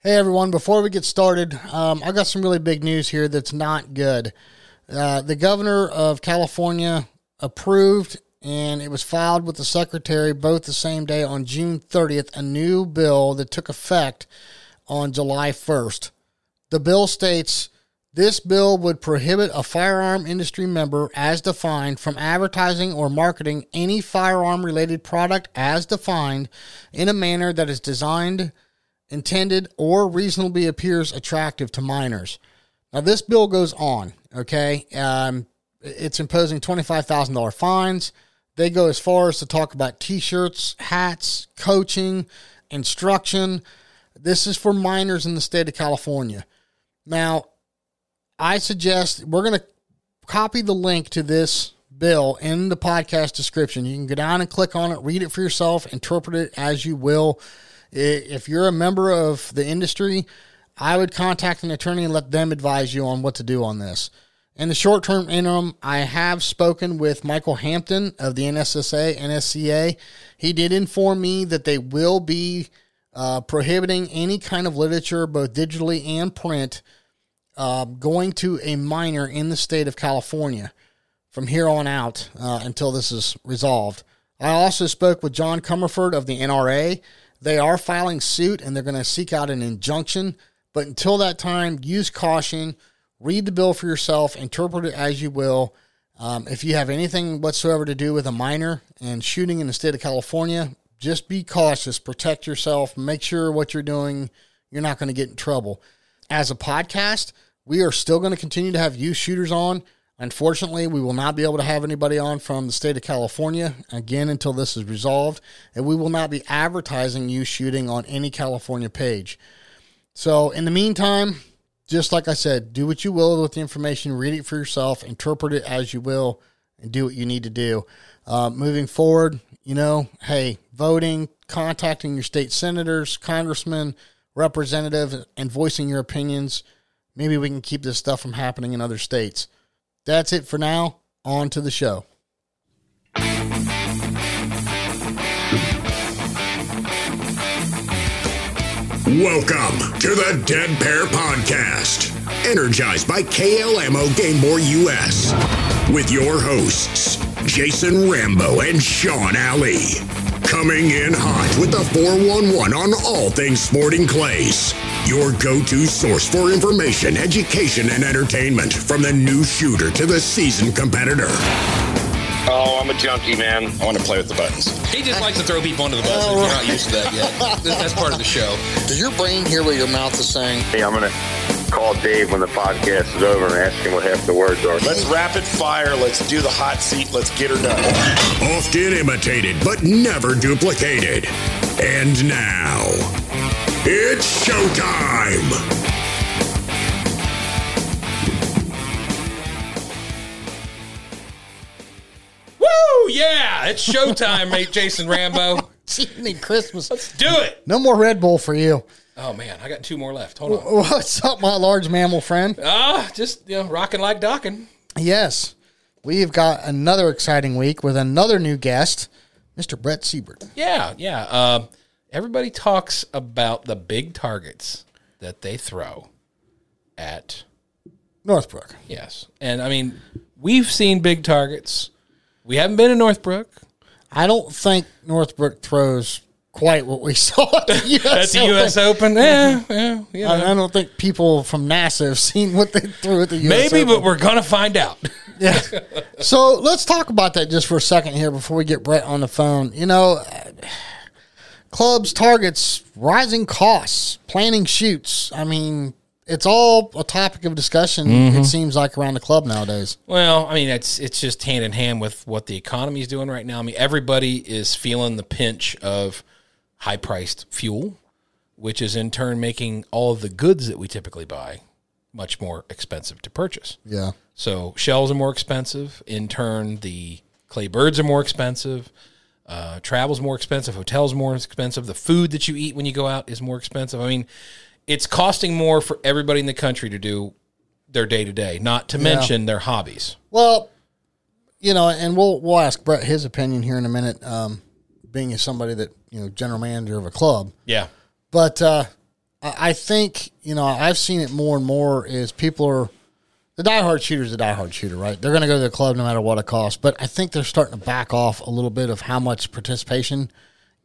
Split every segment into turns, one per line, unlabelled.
Hey everyone, before we get started, um, I got some really big news here that's not good. Uh, the governor of California approved, and it was filed with the secretary both the same day on June 30th, a new bill that took effect on July 1st. The bill states this bill would prohibit a firearm industry member as defined from advertising or marketing any firearm related product as defined in a manner that is designed intended or reasonably appears attractive to minors. Now, this bill goes on, okay? Um, it's imposing $25,000 fines. They go as far as to talk about t shirts, hats, coaching, instruction. This is for minors in the state of California. Now, I suggest we're going to copy the link to this bill in the podcast description. You can go down and click on it, read it for yourself, interpret it as you will. If you're a member of the industry, I would contact an attorney and let them advise you on what to do on this. In the short term interim, I have spoken with Michael Hampton of the NSSA, NSCA. He did inform me that they will be uh, prohibiting any kind of literature, both digitally and print, uh, going to a minor in the state of California from here on out uh, until this is resolved. I also spoke with John Commerford of the NRA. They are filing suit and they're going to seek out an injunction. But until that time, use caution, read the bill for yourself, interpret it as you will. Um, if you have anything whatsoever to do with a minor and shooting in the state of California, just be cautious, protect yourself, make sure what you're doing, you're not going to get in trouble. As a podcast, we are still going to continue to have youth shooters on. Unfortunately, we will not be able to have anybody on from the state of California again until this is resolved, and we will not be advertising you shooting on any California page. So, in the meantime, just like I said, do what you will with the information, read it for yourself, interpret it as you will, and do what you need to do. Uh, moving forward, you know, hey, voting, contacting your state senators, congressmen, representatives, and voicing your opinions. Maybe we can keep this stuff from happening in other states. That's it for now. On to the show.
Welcome to the Dead Pair Podcast, energized by KLMO Ammo Gamebore US, with your hosts, Jason Rambo and Sean Alley. Coming in hot with the 411 on all things sporting clays. Your go to source for information, education, and entertainment from the new shooter to the seasoned competitor.
Oh, I'm a junkie, man. I want to play with the buttons.
He just likes to throw people under the bus.
Oh,
You're not used to that yet. That's part of the show.
Does your brain hear what your mouth is saying?
Hey, I'm going to call Dave when the podcast is over and ask him what half the words are.
Let's rapid fire. Let's do the hot seat. Let's get her done.
Often imitated, but never duplicated. And now, it's showtime!
Woo! Yeah, it's showtime, mate. Jason Rambo.
Gee, Christmas.
Let's do it.
No more Red Bull for you.
Oh man, I got two more left. Hold on.
What's up, my large mammal friend?
Ah, just you know, rocking like docking.
Yes, we've got another exciting week with another new guest, Mr. Brett Seibert.
Yeah, yeah. Uh, everybody talks about the big targets that they throw at
Northbrook.
yes, and I mean we've seen big targets. We haven't been in Northbrook.
I don't think Northbrook throws quite what we saw at the US,
At the U.S. Open, yeah, yeah, know.
I, I don't think people from NASA have seen what they threw at the US. Open.
Maybe,
Open.
but we're gonna find out.
Yeah. so let's talk about that just for a second here before we get Brett on the phone. You know, clubs, targets, rising costs, planning shoots. I mean, it's all a topic of discussion. It seems like around the club nowadays.
Well, I mean, it's it's just hand in hand with what the economy is doing right now. I mean, everybody is feeling the pinch of high priced fuel, which is in turn making all of the goods that we typically buy much more expensive to purchase.
Yeah.
So shells are more expensive. In turn, the clay birds are more expensive. Uh, travel's more expensive. Hotels more expensive. The food that you eat when you go out is more expensive. I mean, it's costing more for everybody in the country to do their day to day. Not to mention their hobbies.
Well, you know, and we'll we'll ask Brett his opinion here in a minute. Um, being as somebody that you know, general manager of a club,
Yeah.
but uh, I I think you know I've seen it more and more. Is people are the diehard shooter is a diehard shooter, right? They're going to go to the club no matter what it costs. But I think they're starting to back off a little bit of how much participation.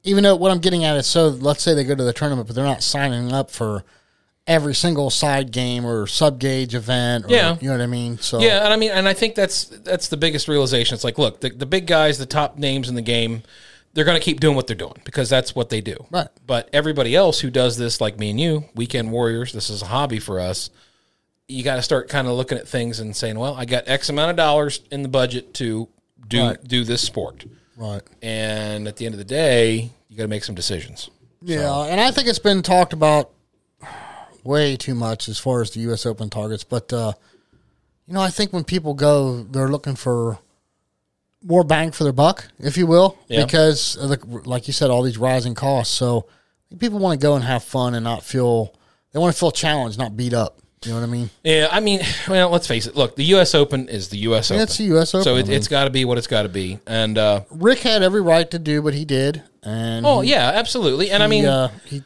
Even though what I'm getting at is so let's say they go to the tournament, but they're not signing up for every single side game or sub gauge event. Or,
Yeah.
you know what I mean. So
Yeah, and I mean, and I think that's that's the biggest realization. It's like, look, the, the big guys, the top names in the game, they're going to keep doing what they're doing because that's what they do.
Right.
But everybody else who does this, like me and you, weekend warriors, this is a hobby for us. You got to start kind of looking at things and saying, well, I got X amount of dollars in the budget to do
Right.
do this sport,
right.
and at the end of the day, you got to make some decisions.
Yeah, and I think it's been talked about way too much as far as the U.S. Open targets. But uh, you know, I think when people go, they're looking for more bang for their buck, if you will,
Yeah.
because of the, like you said, all these rising costs. So people want to go and have fun and not feel they want to feel challenged, not beat up. You know what I mean?
Yeah, I mean, well, let's face it. Look, the U.S. Open is the U.S. Open.
it's the US Open,
so it, it's got to be what it's got to be. And uh,
Rick had every right to do what he did, and
oh
he-
yeah, absolutely. And I mean,
uh, he,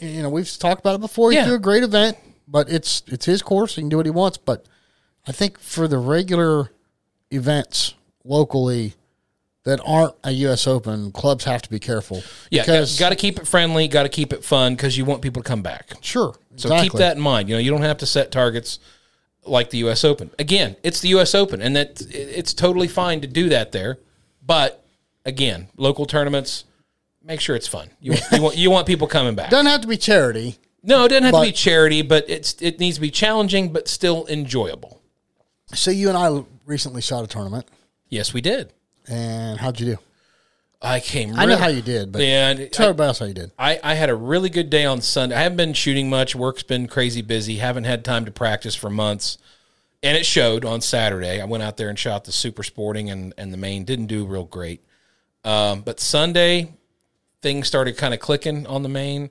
you know, we've talked about it before. He
Yeah.
threw a great event, but it's it's his course. He can do what he wants. But I think for the regular events locally that aren't a U.S. Open, clubs have to be careful.
Yeah, got to keep it friendly, got to keep it fun because you want people to come back.
sure,
So
exactly.
keep that in mind. You know, you don't have to set targets like the U.S. Open. Again, it's the U.S. Open, and that it's totally fine to do that there. But again, local tournaments, make sure it's fun. You, you want you want people coming back.
Doesn't have to be charity.
No, it doesn't have to be charity, but it's it needs to be challenging, but still enjoyable.
So you and I recently shot a tournament,
Yes, we did.
and how'd you do?
I came.
I know how you did, but
Yeah,
tell
I-
everybody else how you did.
I, I had a really good day on Sunday. I haven't been shooting much. Work's been crazy busy. Haven't had time to practice for months. And it showed on Saturday. I went out there and shot the super sporting and, and the main. Didn't do real great. Um, but Sunday, things started kind of clicking on the main.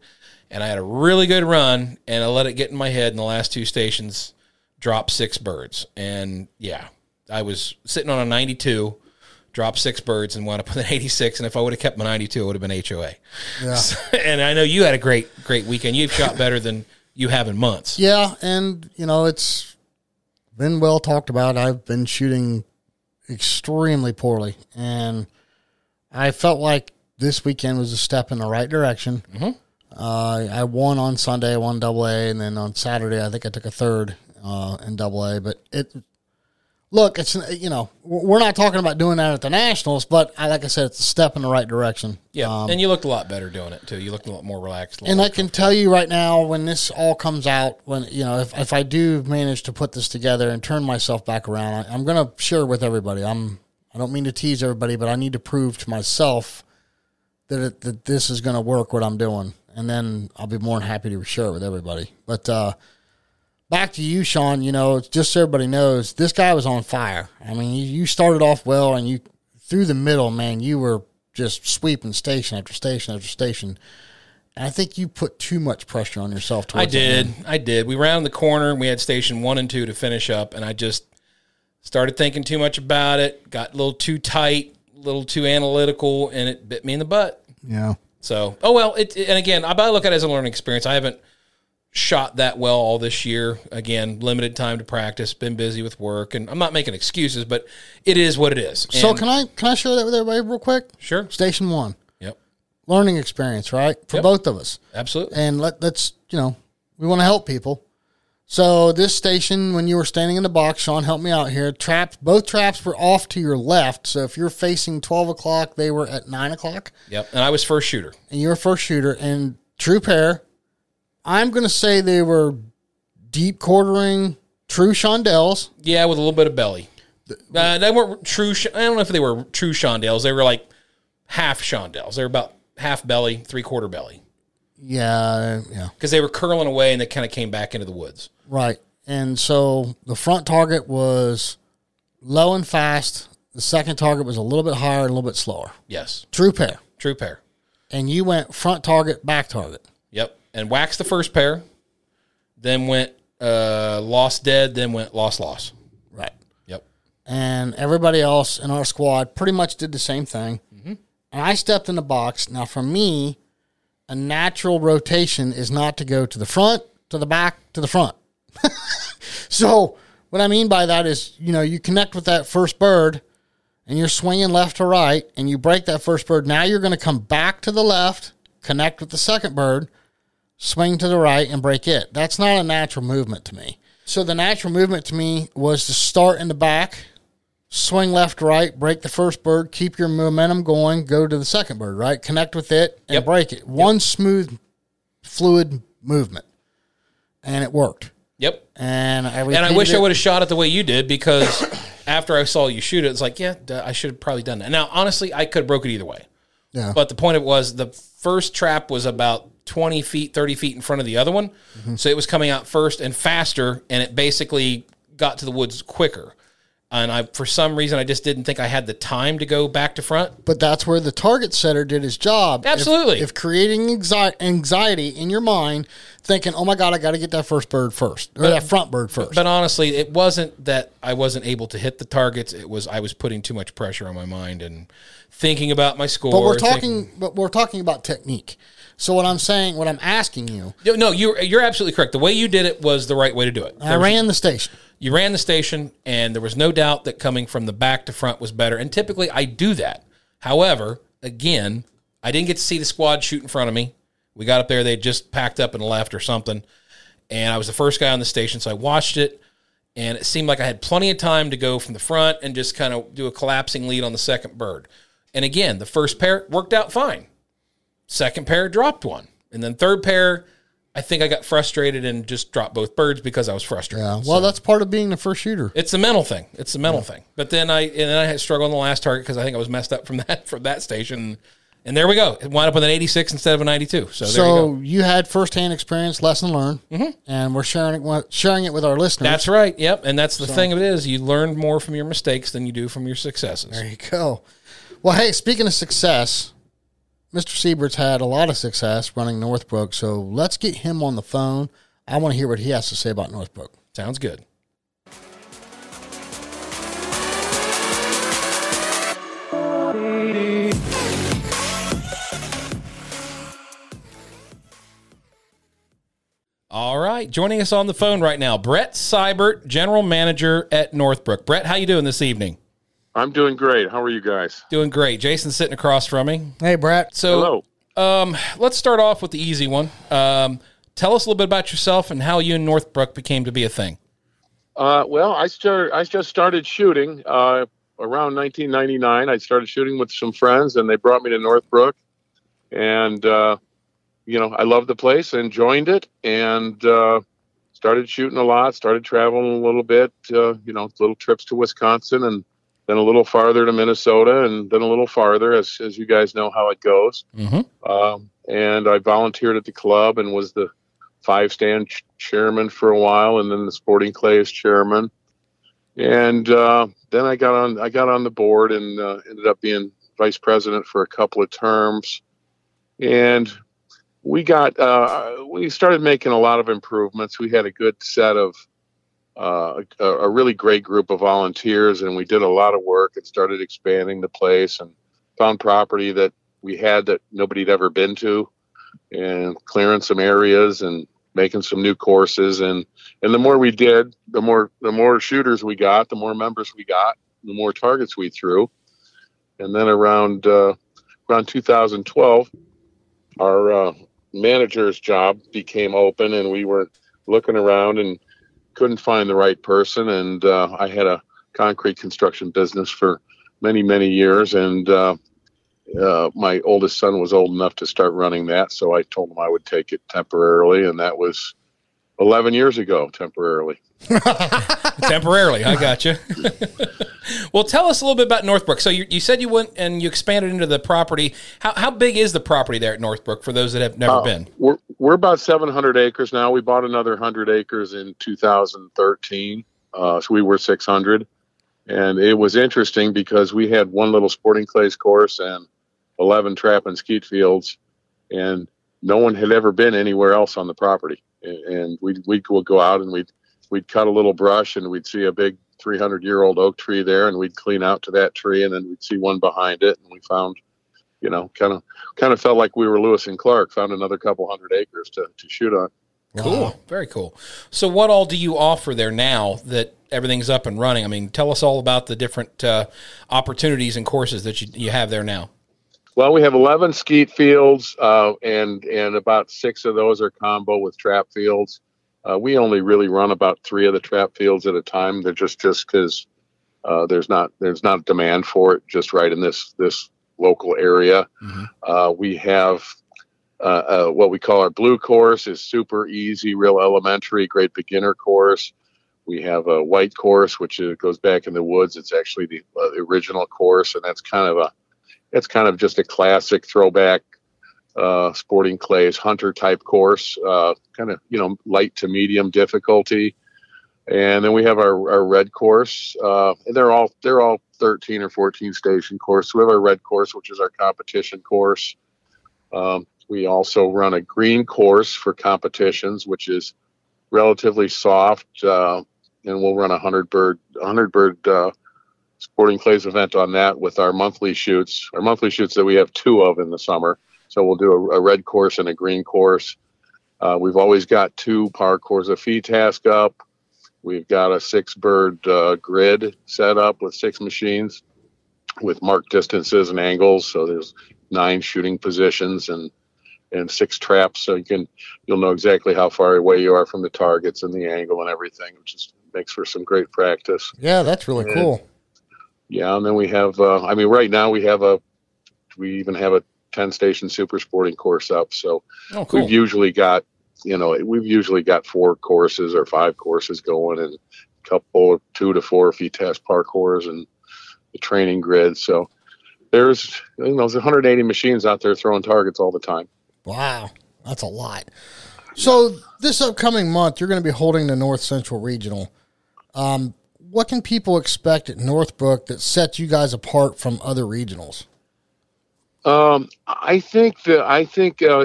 And I had a really good run. And I let it get in my head in the last two stations, dropped six birds. And yeah, I was sitting on a 92, dropped six birds and wound up with an 86. And if I would have kept my 92, it would have been HOA.
Yeah.
and I know you had a great, great weekend. You've shot better than you have in months.
Yeah, and you know it's been well talked about. I've been shooting extremely poorly, and I felt like this weekend was a step in the right direction. Mm-hmm. Uh, I won on Sunday, I won double A, and then on Saturday I think I took a third uh, in double A. But it, look, it's you know we're not talking about doing that at the nationals, but I like I said, it's a step in the right direction.
Yeah.
Um,
and you looked a lot better doing it too. You looked a lot more relaxed.
and I can tell you right now, when this all comes out, when you know, if, if I do manage to put this together and turn myself back around, I, I'm going to share with everybody. I'm I don't mean to tease everybody, but I need to prove to myself that it, that this is going to work. What I'm doing, and then I'll be more than happy to share it with everybody. But uh, back to you, Sean. You know, just so everybody knows, this guy was on fire. I mean, you, you started off well, and you through the middle, man, you were just sweeping station after station after station. And I think you put too much pressure on yourself.
I did. I did. We rounded the corner. We had station one and two to finish up, and I just started thinking too much about it. Got a little too tight, a little too analytical, and it bit me in the butt.
Yeah.
So, oh well. It and again, I, I look at it as a learning experience. I haven't shot that well all this year. Again, limited time to practice. Been busy with work, and I'm not making excuses, but it is what it is.
So
And-
can I can I share that with everybody real quick?
Sure.
Station one,
Yep.
learning experience, right, for
Yep.
both of us.
Absolutely.
and let, let's you know we want to help people so this station when you were standing in the box sean helped me out here traps both traps were off to your left so if you're facing 12 o'clock they were at 9 o'clock
Yep. And I was first shooter.
and you were first shooter and true pair i'm going to say they were deep quartering true chandelles
Yeah, with a little bit of belly. Uh, they weren't true. I don't know if they were true chandelles. They were like half chandelles. They were about half belly, three quarter belly,
yeah yeah
because they were curling away and they kind of came back into the woods.
right and so the front target was low and fast the second target was a little bit higher and a little bit slower
Yes,
true pair
true pair.
and you went front target, back target.
And waxed the first pair, then went uh, lost dead, then went lost loss.
Right.
Yep.
And everybody else in our squad pretty much did the same thing. And I stepped in the box. Now, for me, a natural rotation is not to go to the front, to the back, to the front. so what I mean by that is, you know, you connect with that first bird and you're swinging left to right and you break that first bird. Now you're going to come back to the left, connect with the second bird, swing to the right and break it. That's not a natural movement to me. So the natural movement to me was to start in the back, swing left right, break the first bird, keep your momentum going, go to the second bird, right? Connect with it and
Yep.
break it. One smooth, fluid movement. And it worked.
Yep.
And I
And I wish I would have shot it the way you did because after I saw you shoot it, it's like, yeah, duh, I should have probably done that. Now, honestly, I could have broke it either way.
Yeah.
But the point of it was the first trap was about 20 feet, 30 feet in front of the other one.
Mm-hmm.
So it was coming out first and faster, and it basically got to the woods quicker. And I, for some reason, I just didn't think I had the time to go back to front.
But that's where the target setter did his job.
Absolutely.
If, creating anxi- anxiety in your mind, thinking, "Oh my God, I got to get that first bird first, or that front bird first.
But honestly, it wasn't that I wasn't able to hit the targets. It was I was putting too much pressure on my mind and thinking about my score.
But we're
thinking-
talking, but we're talking about technique. So what I'm saying, what I'm asking you,
No, no, you're you're absolutely correct. The way you did it was the right way to do it.
I
There was-
ran the station.
you ran the station, and there was no doubt that coming from the back to front was better. And typically, I do that. However, again, I didn't get to see the squad shoot in front of me. We got up there; they just packed up and left or something. And I was the first guy on the station, so I watched it, and it seemed like I had plenty of time to go from the front and just kind of do a collapsing lead on the second bird. And again, the first pair worked out fine. Second pair dropped one, and then third pair. I think I got frustrated and just dropped both birds because I was frustrated.
Yeah. Well, that's part of being the first shooter.
It's a mental thing. It's a mental thing. But then I and then I had struggled on the last target because I think I was messed up from that from that station. And there we go. It wound up with an 86 instead of a 92. So there you
So
go.
you, had firsthand experience, lesson learned, mm-hmm. and we're sharing it, sharing it with our listeners.
That's right. Yep. And that's the thing of it is you learn more from your mistakes than you do from your successes.
There you go. Well, hey, speaking of success, Mr. Seibert's had a lot of success running Northbrook, so let's get him on the phone. I want to hear what he has to say about Northbrook.
Sounds good. All right, joining us on the phone right now, Brett Seibert, General Manager at Northbrook. Brett, how you doing this evening?
I'm doing great. How are you guys?
Doing great. Jason's sitting across from me.
Hey, Brett.
So,
Hello.
um, let's start off with the easy one. Um, tell us a little bit about yourself and how you and Northbrook became to be a thing.
Uh, well, I started. I just started shooting uh, around 1999. I started shooting with some friends, and they brought me to Northbrook, and uh, you know, I loved the place and joined it, and uh, started shooting a lot. Started traveling a little bit. Uh, you know, little trips to Wisconsin, and then a little farther to Minnesota, and then a little farther, as as you guys know how it goes.
Mm-hmm.
um, and I volunteered at the club and was the five stand ch- chairman for a while, and then the Sporting Clays chairman. And uh, then I got on I got on the board and uh, ended up being vice president for a couple of terms. And we got uh, we started making a lot of improvements. We had a good set of uh, a, a really great group of volunteers, and we did a lot of work and started expanding the place and found property that we had that nobody'd ever been to and clearing some areas and making some new courses. And and the more we did the more the more shooters we got the more members we got the more targets we threw. And then around uh, around 2012 our uh, manager's job became open and we were looking around and couldn't find the right person and uh, i had a concrete construction business for many many years and uh, uh, my oldest son was old enough to start running that, so I told him I would take it temporarily, and that was 11 years ago, temporarily.
Temporarily, I got you. well, tell us a little bit about Northbrook. So you, you said you went and you expanded into the property. How, how big is the property there at Northbrook for those that have never
Uh,
been?
We're we're about 700 acres now. We bought another 100 acres in 2013, uh, so we were 600, and it was interesting because we had one little sporting clays course and 11 trap and skeet fields, and no one had ever been anywhere else on the property. And, and we'd we'd go go out and we'd we'd cut a little brush and we'd see a big 300 year old oak tree there, and we'd clean out to that tree, and then we'd see one behind it, and we found you know, kind of kind of felt like we were Lewis and Clark. Found another couple hundred acres to to shoot on.
Cool, very cool. So, what all do you offer there now that everything's up and running? I mean, tell us all about the different uh, opportunities and courses that you, you have there now.
Well, we have 11 skeet fields, uh, and and about six of those are combo with trap fields. Uh, we only really run about three of the trap fields at a time. They're just just because uh, there's not there's not demand for it just right in this this local area. Uh, we have uh, uh, what we call our blue course is super easy, real elementary, great beginner course. We have a white course, which goes back in the woods. It's actually the, uh, the original course, and that's kind of a, it's kind of just a classic throwback uh, sporting clays hunter type course, uh, kind of you know light to medium difficulty. And then we have our, our red course. Uh, and they're all they're all 13 or 14 station course. So We have our red course, which is our competition course. Um, we also run a green course for competitions, which is relatively soft, uh, and we'll run a hundred bird, hundred bird uh, sporting clays event on that with our monthly shoots. Our monthly shoots that we have two of in the summer. So we'll do a, a red course and a green course. Uh, we've always got two parcours of FITASC up. We've got a six bird uh, grid set up with six machines with marked distances and angles. So there's nine shooting positions and and six traps, so you can you'll know exactly how far away you are from the targets and the angle and everything, which is makes for some great practice.
Yeah, that's really
Yeah.
cool.
Yeah, and then we have uh, I mean right now we have a we even have a 10 station super sporting course up. So
Oh, cool.
we've usually got you know we've usually got four courses or five courses going and a couple of two to four FITASC parcours and the training grid. So there's you know there's 180 machines out there throwing targets all the time.
Wow, that's a lot. So this upcoming month, you're going to be holding the North Central Regional. Um, what can people expect at Northbrook that sets you guys apart from other regionals?
Um, I think that I think uh,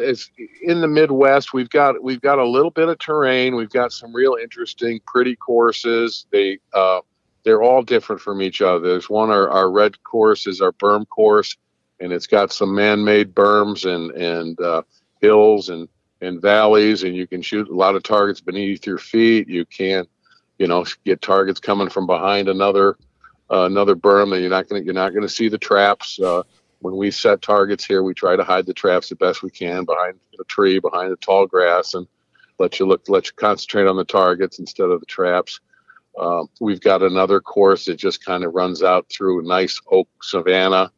in the Midwest. We've got we've got a little bit of terrain. We've got some real interesting, pretty courses. They uh, they're all different from each other. There's one our, our red course is our berm course, and it's got some man-made berms and and uh, hills and and valleys, and you can shoot a lot of targets beneath your feet. You can, you know, get targets coming from behind another uh, another berm that you're not going to you're not going to see the traps. Uh, when we set targets here, we try to hide the traps the best we can behind a tree, behind the tall grass, and let you look, let you concentrate on the targets instead of the traps. Um, we've got another course that just kind of runs out through nice oak savanna,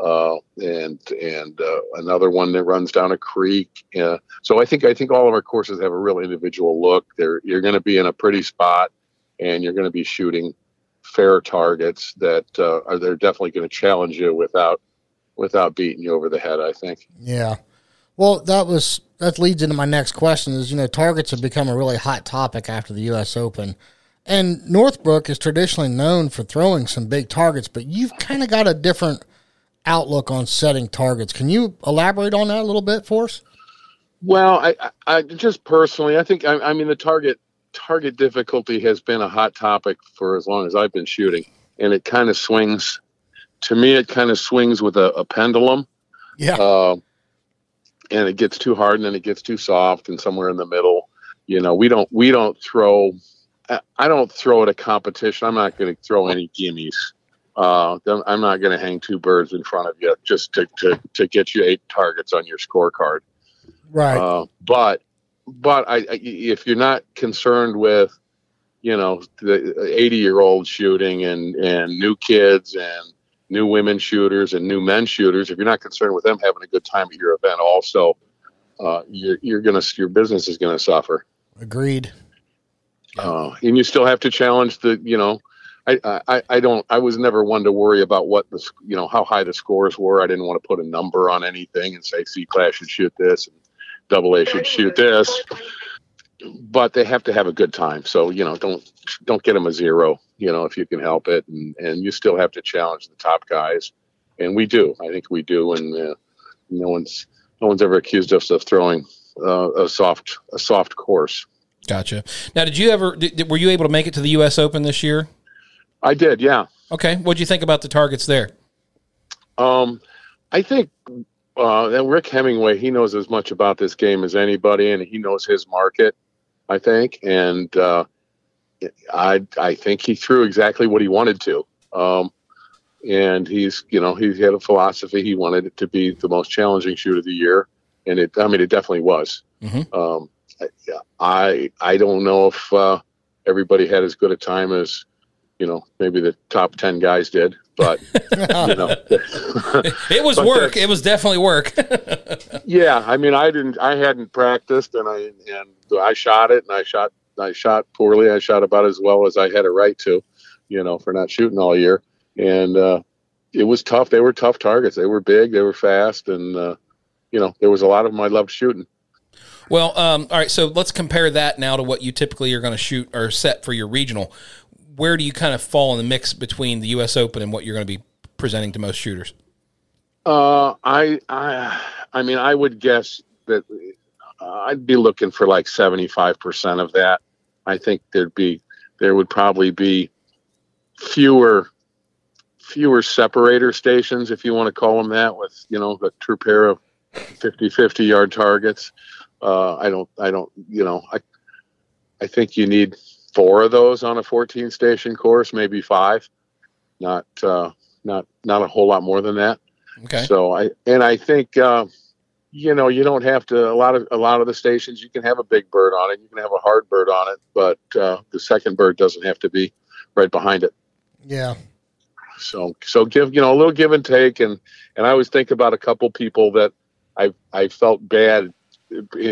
uh, and and uh, another one that runs down a creek. Uh, so I think I think all of our courses have a real individual look. They're, you're going to be in a pretty spot, and you're going to be shooting fair targets that uh, are they're definitely going to challenge you without without beating you over the head. I think.
Yeah. Well, that was that leads into my next question. Is you know targets have become a really hot topic after the U.S. Open, and Northbrook is traditionally known for throwing some big targets, but you've kind of got a different outlook on setting targets. Can you elaborate on that a little bit for us?
Well, I, I, just personally, I think, I, I mean, the target target difficulty has been a hot topic for as long as I've been shooting, and it kind of swings. To me, it kind of swings with a, a pendulum,
Yeah.
uh, and it gets too hard, and then it gets too soft, and somewhere in the middle. You know, we don't we don't throw. I don't throw at a competition. I'm not going to throw any gimmies. Uh, I'm not going to hang two birds in front of you just to, to, to get you eight targets on your scorecard.
right.
Uh, but but I, I, if you're not concerned with, you know, the 80 year old shooting and and new kids and new women shooters and new men shooters, if you're not concerned with them having a good time at your event, also, uh, you're you're gonna your business is gonna suffer.
Agreed.
Uh, and you still have to challenge the, you know, I, I, I don't, I was never one to worry about what the, you know, how high the scores were. I didn't want to put a number on anything and say C class should shoot this and double A should shoot this. But they have to have a good time. So, you know, don't, don't get them a zero, you know, if you can help it. And, and you still have to challenge the top guys. And we do, I think we do. And uh, no one's, no one's ever accused us of throwing uh, a soft, a soft course.
Gotcha. Now, did you ever? Did, were you able to make it to the U.S. Open this year?
I did. Yeah.
Okay. what do you think about the targets there?
Um, I think uh, and Rick Hemingway, he knows as much about this game as anybody, and he knows his market. I think, and uh, I I think he threw exactly what he wanted to. Um, and he's you know he had a philosophy. He wanted it to be the most challenging shoot of the year, and it I mean it definitely was.
Mm-hmm.
Um, I I don't know if uh, everybody had as good a time as you know maybe the top ten guys did, but you know
it was work. It was definitely work.
yeah. I mean I didn't I hadn't practiced and I and I shot it and I shot I shot poorly. I shot about as well as I had a right to, you know, for not shooting all year, and uh, it was tough. They were tough targets. They were big. They were fast, and uh, you know there was a lot of them I loved shooting.
well, um, all right. So let's compare that now to what you typically are going to shoot or set for your regional. Where do you kind of fall in the mix between the U.S. Open and what you're going to be presenting to most shooters?
Uh, I, I, I mean, I would guess that uh, I'd be looking for like seventy-five percent of that. I think there'd be, there would probably be fewer, fewer separator stations, if you want to call them that, with you know a true pair of 50, 50 yard targets. Uh, I don't, I don't, you know, I, I think you need four of those on a fourteen station course, maybe five. Not, uh, not, not a whole lot more than that.
Okay.
So I and I think uh, you know you don't have to a lot of a lot of the stations you can have a big bird on it, you can have a hard bird on it, but uh, the second bird doesn't have to be right behind it.
Yeah.
So so give you know a little give and take and and I always think about a couple people that I I felt bad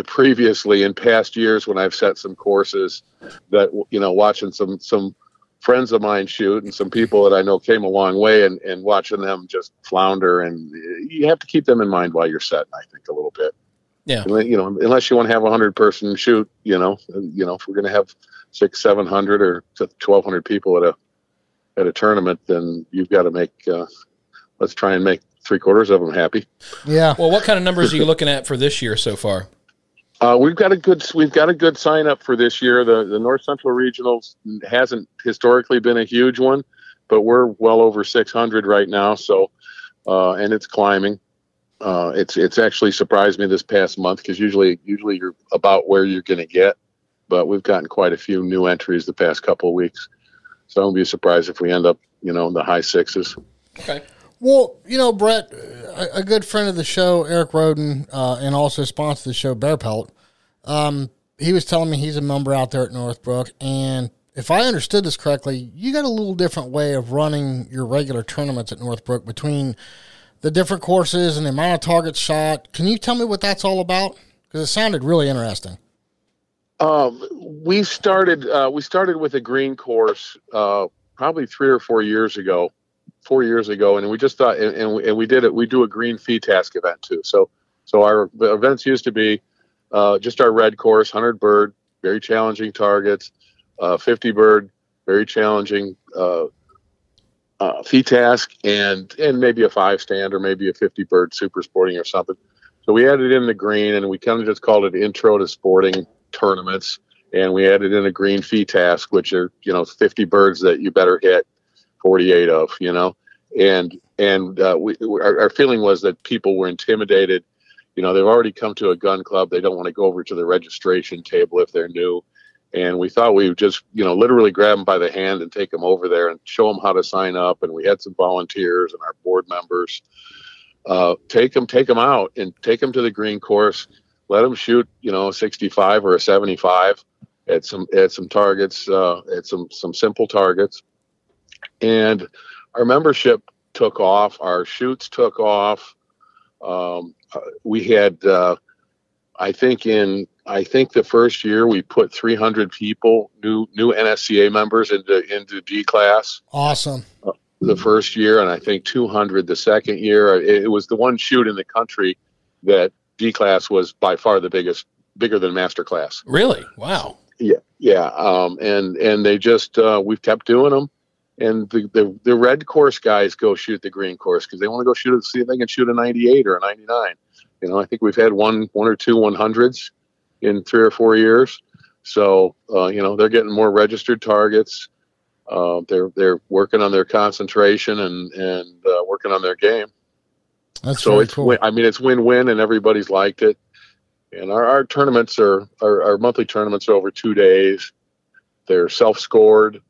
previously in past years when I've set some courses that you know watching some some friends of mine shoot and some people that I know came a long way and, and watching them just flounder and you have to keep them in mind while you're setting I think a little bit
Yeah.
you know unless you want to have a hundred person shoot you know you know if we're going to have six seven hundred or twelve hundred people at a at a tournament then you've got to make uh, let's try and make three quarters of them happy
Yeah.
Well, what kind of numbers are you looking at for this year so far?
Uh, we've got a good we've got a good sign up for this year. The the North Central Regionals hasn't historically been a huge one, but we're well over 600 right now. So, uh, and it's climbing. Uh, it's it's actually surprised me this past month because usually usually you're about where you're going to get, but we've gotten quite a few new entries the past couple of weeks. So I won't be surprised if we end up you know in the high sixes.
Okay.
Well, you know, Brett, a, a good friend of the show, Eric Roden, uh, and also sponsor the show, Barepelt. Um, he was telling me he's a member out there at Northbrook, and if I understood this correctly, you got a little different way of running your regular tournaments at Northbrook between the different courses and the amount of targets shot. Can you tell me what that's all about? Because it sounded really interesting.
Um, we started uh, we started with a green course uh, probably three or four years ago, four years ago, and we just thought, and, and, we, and we did it. We do a green FITASC event too. So so our events used to be uh, just our red course, hundred bird, very challenging targets, uh, fifty bird, very challenging uh, uh, FITASC, and and maybe a five stand or maybe a fifty bird super sporting or something. So we added in the green, and we kind of just called it intro to sporting tournaments and we added in a green FITASC which are you know 50 birds that you better hit 48 of you know? And and uh, we our, our feeling was that people were intimidated. You know they've already come to a gun club. They don't want to go over to the registration table if they're new. And we thought we would just you know literally grab them by the hand and take them over there and show them how to sign up. And we had some volunteers and our board members uh, take them take them out and take them to the green course. Let them shoot, you know, a 65 or a 75 at some at some targets, uh, at some some simple targets, and our membership took off. Our shoots took off. Um, uh, we had, uh, I think in I think the first year we put 300 people, new new NSCA members into into G class
Awesome.
the first year, and I think 200 the second year. It, it was the one shoot in the country that D class was by far the biggest, bigger than master class.
Really? Wow.
Yeah, yeah. Um, and and they just uh, we've kept doing them, and the, the the red course guys go shoot the green course because they want to go shoot it, see if they can shoot a 98 or a 99. You know, I think we've had one one or two 100s in three or four years. So uh, you know they're getting more registered targets. Uh, they're they're working on their concentration and and uh, working on their game.
That's
so it's
cool.
I mean it's win win and everybody's liked it. And our, our tournaments are our, our monthly tournaments are over two days. They're self scored.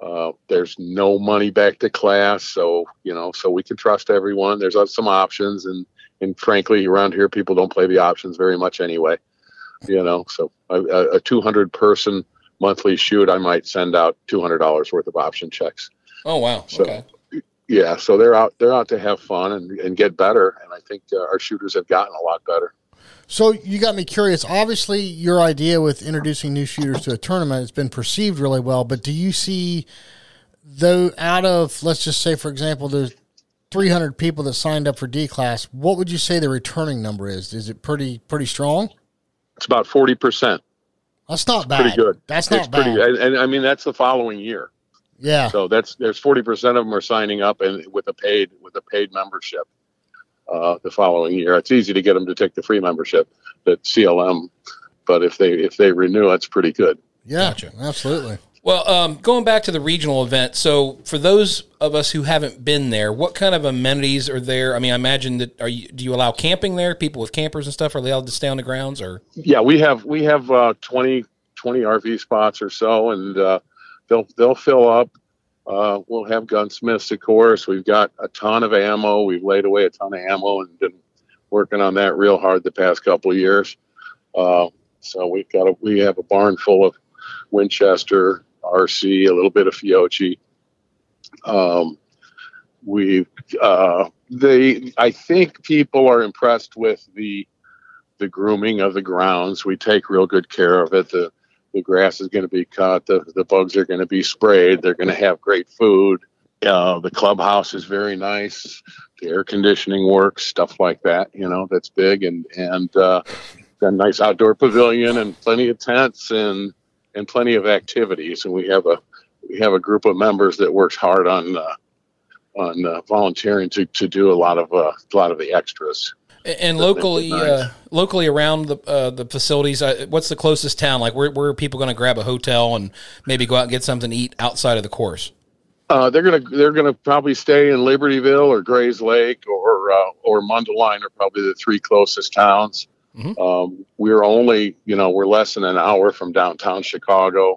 Uh, there's no money back to class, so you know, so we can trust everyone. There's uh, some options, and and frankly, around here, people don't play the options very much anyway. You know, so a, a a 200 person monthly shoot, I might send out $200 worth of option checks.
Oh wow.
So-
okay.
Yeah, so they're out they're out to have fun and, and get better, and I think uh, our shooters have gotten a lot better.
So you got me curious. Obviously, your idea with introducing new shooters to a tournament has been perceived really well. But do you see, though, out of let's just say, for example, there's 300 people that signed up for D class. What would you say the returning number is? Is it pretty pretty strong?
It's about 40%.
That's not bad.
Pretty good.
That's not
it's
bad.
pretty and, and I mean that's the following year.
Yeah.
So that's there's 40% of them are signing up and with a paid with a paid membership. Uh, the following year, it's easy to get them to take the free membership at CLM, but if they if they renew, it's pretty good.
Yeah.
Gotcha.
Absolutely.
Well, um, going back to the regional event, so for those of us who haven't been there, what kind of amenities are there? I mean, I imagine that are you do you allow camping there? People with campers and stuff are they allowed to stay on the grounds or?
Yeah, we have we have uh, 20, 20 RV spots or so, and uh, they'll they'll fill up. Uh, we'll have gunsmiths, of course. We've got a ton of ammo. We've laid away a ton of ammo and been working on that real hard the past couple of years. Uh, so we've got a we have a barn full of Winchester, RC, a little bit of Fiocchi. Um, we uh, they I think people are impressed with the the grooming of the grounds. We take real good care of it. The the grass is going to be cut. The the bugs are going to be sprayed. They're going to have great food. Uh, the clubhouse is very nice. The air conditioning works, stuff like that. You know, that's big and and uh, a nice outdoor pavilion and plenty of tents and and plenty of activities. And we have a we have a group of members that works hard on uh, on uh, volunteering to, to do a lot of uh, a lot of the extras.
And locally,
nice.
uh, locally around the uh, the facilities, uh, what's the closest town? Like, where, where are people going to grab a hotel and maybe go out and get something to eat outside of the course?
Uh, they're gonna they're gonna probably stay in Libertyville or Grayslake or uh, or Mundelein are probably the three closest towns.
Mhm.
Um, we're only you know we're less than an hour from downtown Chicago.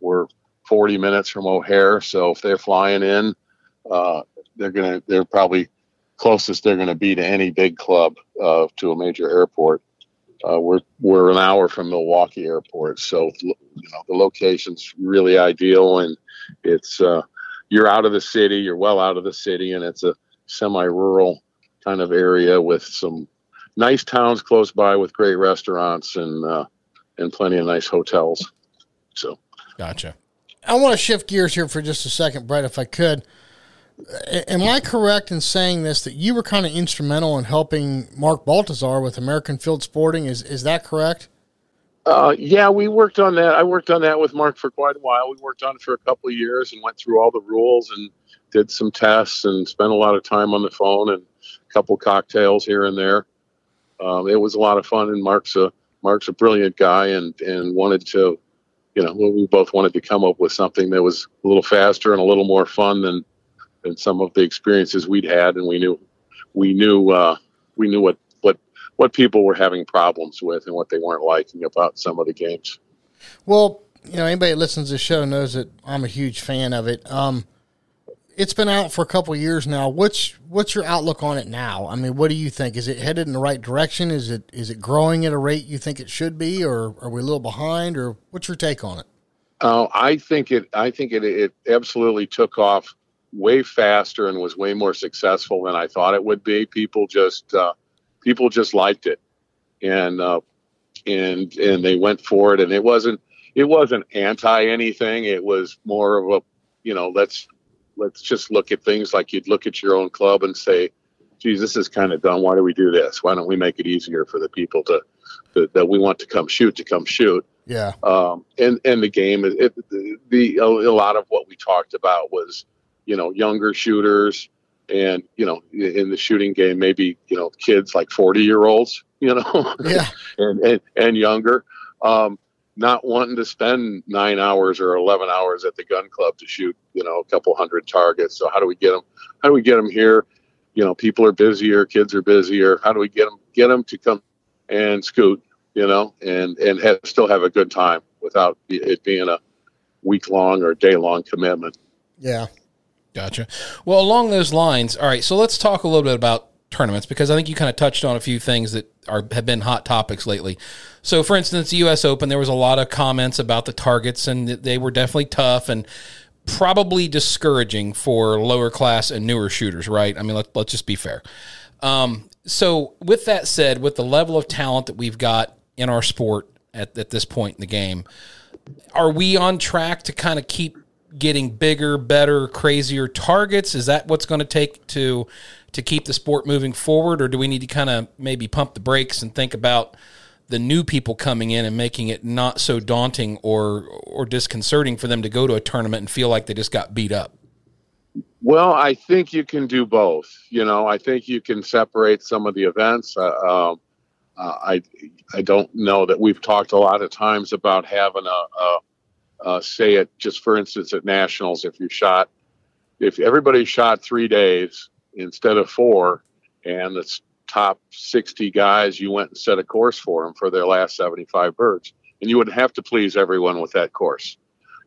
We're 40 minutes from O'Hare, so if they're flying in, uh, they're gonna they're probably closest they're gonna be to any big club uh, to a major airport. Uh, we're we're an hour from Milwaukee Airport, so you know the location's really ideal, and it's uh, you're out of the city, you're well out of the city, and it's a semi-rural kind of area with some nice towns close by with great restaurants and uh, and plenty of nice hotels. So
Gotcha.
I want to shift gears here for just a second, Brett, if I could. Am I correct in saying this that you were kind of instrumental in helping Mark Baltazar with American Field Sporting? Is is that correct?
uh, yeah, we worked on that. I worked on that with Mark for quite a while. We worked on it for a couple of years and went through all the rules and did some tests and spent a lot of time on the phone and a couple cocktails here and there. Um, it was a lot of fun, and Mark's a Mark's a brilliant guy, and and wanted to, you know, we both wanted to come up with something that was a little faster and a little more fun than than some of the experiences we'd had, and we knew we knew uh, we knew what what what people were having problems with and what they weren't liking about some of the games.
Well, you know, anybody that listens to the show knows that I'm a huge fan of it. Um, it's been out for a couple of years now. What's what's your outlook on it now? I mean, what do you think? Is it headed in the right direction? Is it is it growing at a rate you think it should be, or are we a little behind? Or what's your take on it?
Uh, I think it. I think it. It absolutely took off way faster and was way more successful than I thought it would be. People just uh, people just liked it, and uh, and and they went for it. And it wasn't it wasn't anti anything. It was more of a you know let's let's just look at things like you'd look at your own club and say, geez, this is kind of dumb. Why do we do this? Why don't we make it easier for the people to, to that we want to come shoot to come shoot?
Yeah,
um, and and the game it, it, the, the a lot of what we talked about was you know younger shooters and you know in the shooting game maybe you know kids like 40 year olds you know
yeah,
and, and and younger um, not wanting to spend nine hours or 11 hours at the gun club to shoot you know a couple hundred targets so how do we get them how do we get them here you know, people are busier, kids are busier. How do we get them get them to come and scoot, you know, and and have, still have a good time without it being a week long or day long commitment.
Yeah.
Gotcha. Well, along those lines, all right. So let's talk a little bit about tournaments because I think you kind of touched on a few things that are have been hot topics lately. So, for instance, the U.S. Open, there was a lot of comments about the targets, and they were definitely tough and probably discouraging for lower class and newer shooters. Right? I mean, let, let's just be fair. Um, so, with that said, with the level of talent that we've got in our sport at, at this point in the game, are we on track to kind of keep getting bigger, better, crazier targets? Is that what's going to take to to keep the sport moving forward, or do we need to kind of maybe pump the brakes and think about the new people coming in and making it not so daunting or or disconcerting for them to go to a tournament and feel like they just got beat up?
Well, I think you can do both. You know, I think you can separate some of the events. Uh, um, uh, I I don't know that we've talked a lot of times about having a, a, a say it just for instance at nationals if you shot if everybody shot three days instead of four, and the top 60 guys, you went and set a course for them for their last 75 birds. And you wouldn't have to please everyone with that course.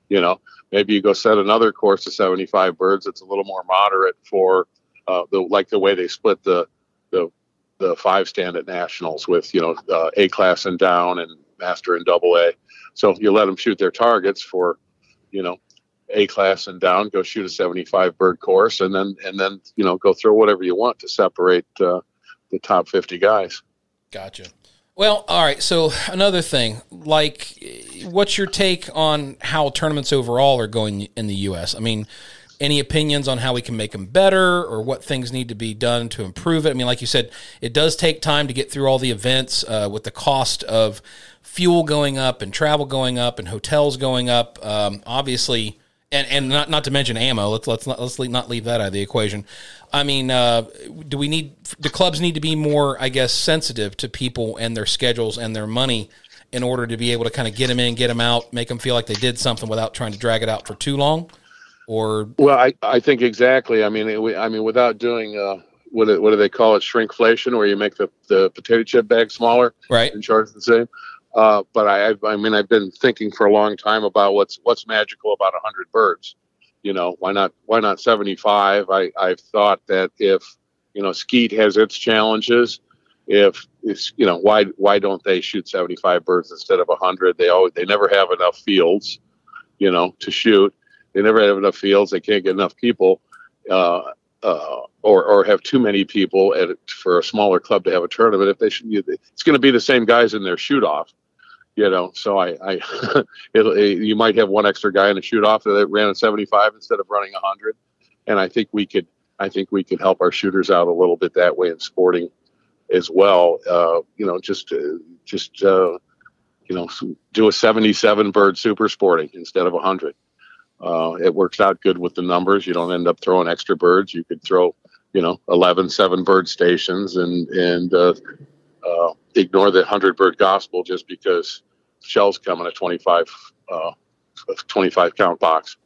You know, maybe you go set another course of 75 birds that's a little more moderate for uh, the like the way they split the the the five stand at nationals with you know uh, A class and down and master and double A. So you let them shoot their targets for you know a class and down, go shoot a 75 bird course, and then and then you know go throw whatever you want to separate uh, the top 50 guys.
Gotcha. Well, all right. So another thing, like, what's your take on how tournaments overall are going in the U.S.? I mean, any opinions on how we can make them better or what things need to be done to improve it? I mean, like you said, it does take time to get through all the events uh, with the cost of fuel going up and travel going up and hotels going up. Um, obviously, and and not not to mention ammo. Let's let's not, let's not leave that out of the equation. I mean, uh, do we need the clubs need to be more, I guess, sensitive to people and their schedules and their money in order to be able to kind of get them in, get them out, make them feel like they did something without trying to drag it out for too long. Or
well, I, I think exactly. I mean, it, I mean, without doing uh, what what do they call it, shrinkflation, where you make the, the potato chip bag smaller,
right,
and charge the same. Uh, but I, I mean, I've been thinking for a long time about what's what's magical about a hundred birds. You know, why not why not seventy five? I I've thought that if you know skeet has its challenges, if it's you know why why don't they shoot seventy five birds instead of a hundred? They always they never have enough fields, you know, to shoot. They never have enough fields. They can't get enough people. Uh, uh, or, or have too many people at, for a smaller club to have a tournament. If they should, it's going to be the same guys in their shoot off you know so i i it, you might have one extra guy in a shoot off that ran a 75 instead of running a 100 and i think we could i think we could help our shooters out a little bit that way in sporting as well uh, you know just uh, just uh, you know do a 77 bird super sporting instead of 100 uh, it works out good with the numbers you don't end up throwing extra birds you could throw you know 11 seven bird stations and and uh, uh, ignore the 100 bird gospel just because shells come in a 25, uh, 25 count box.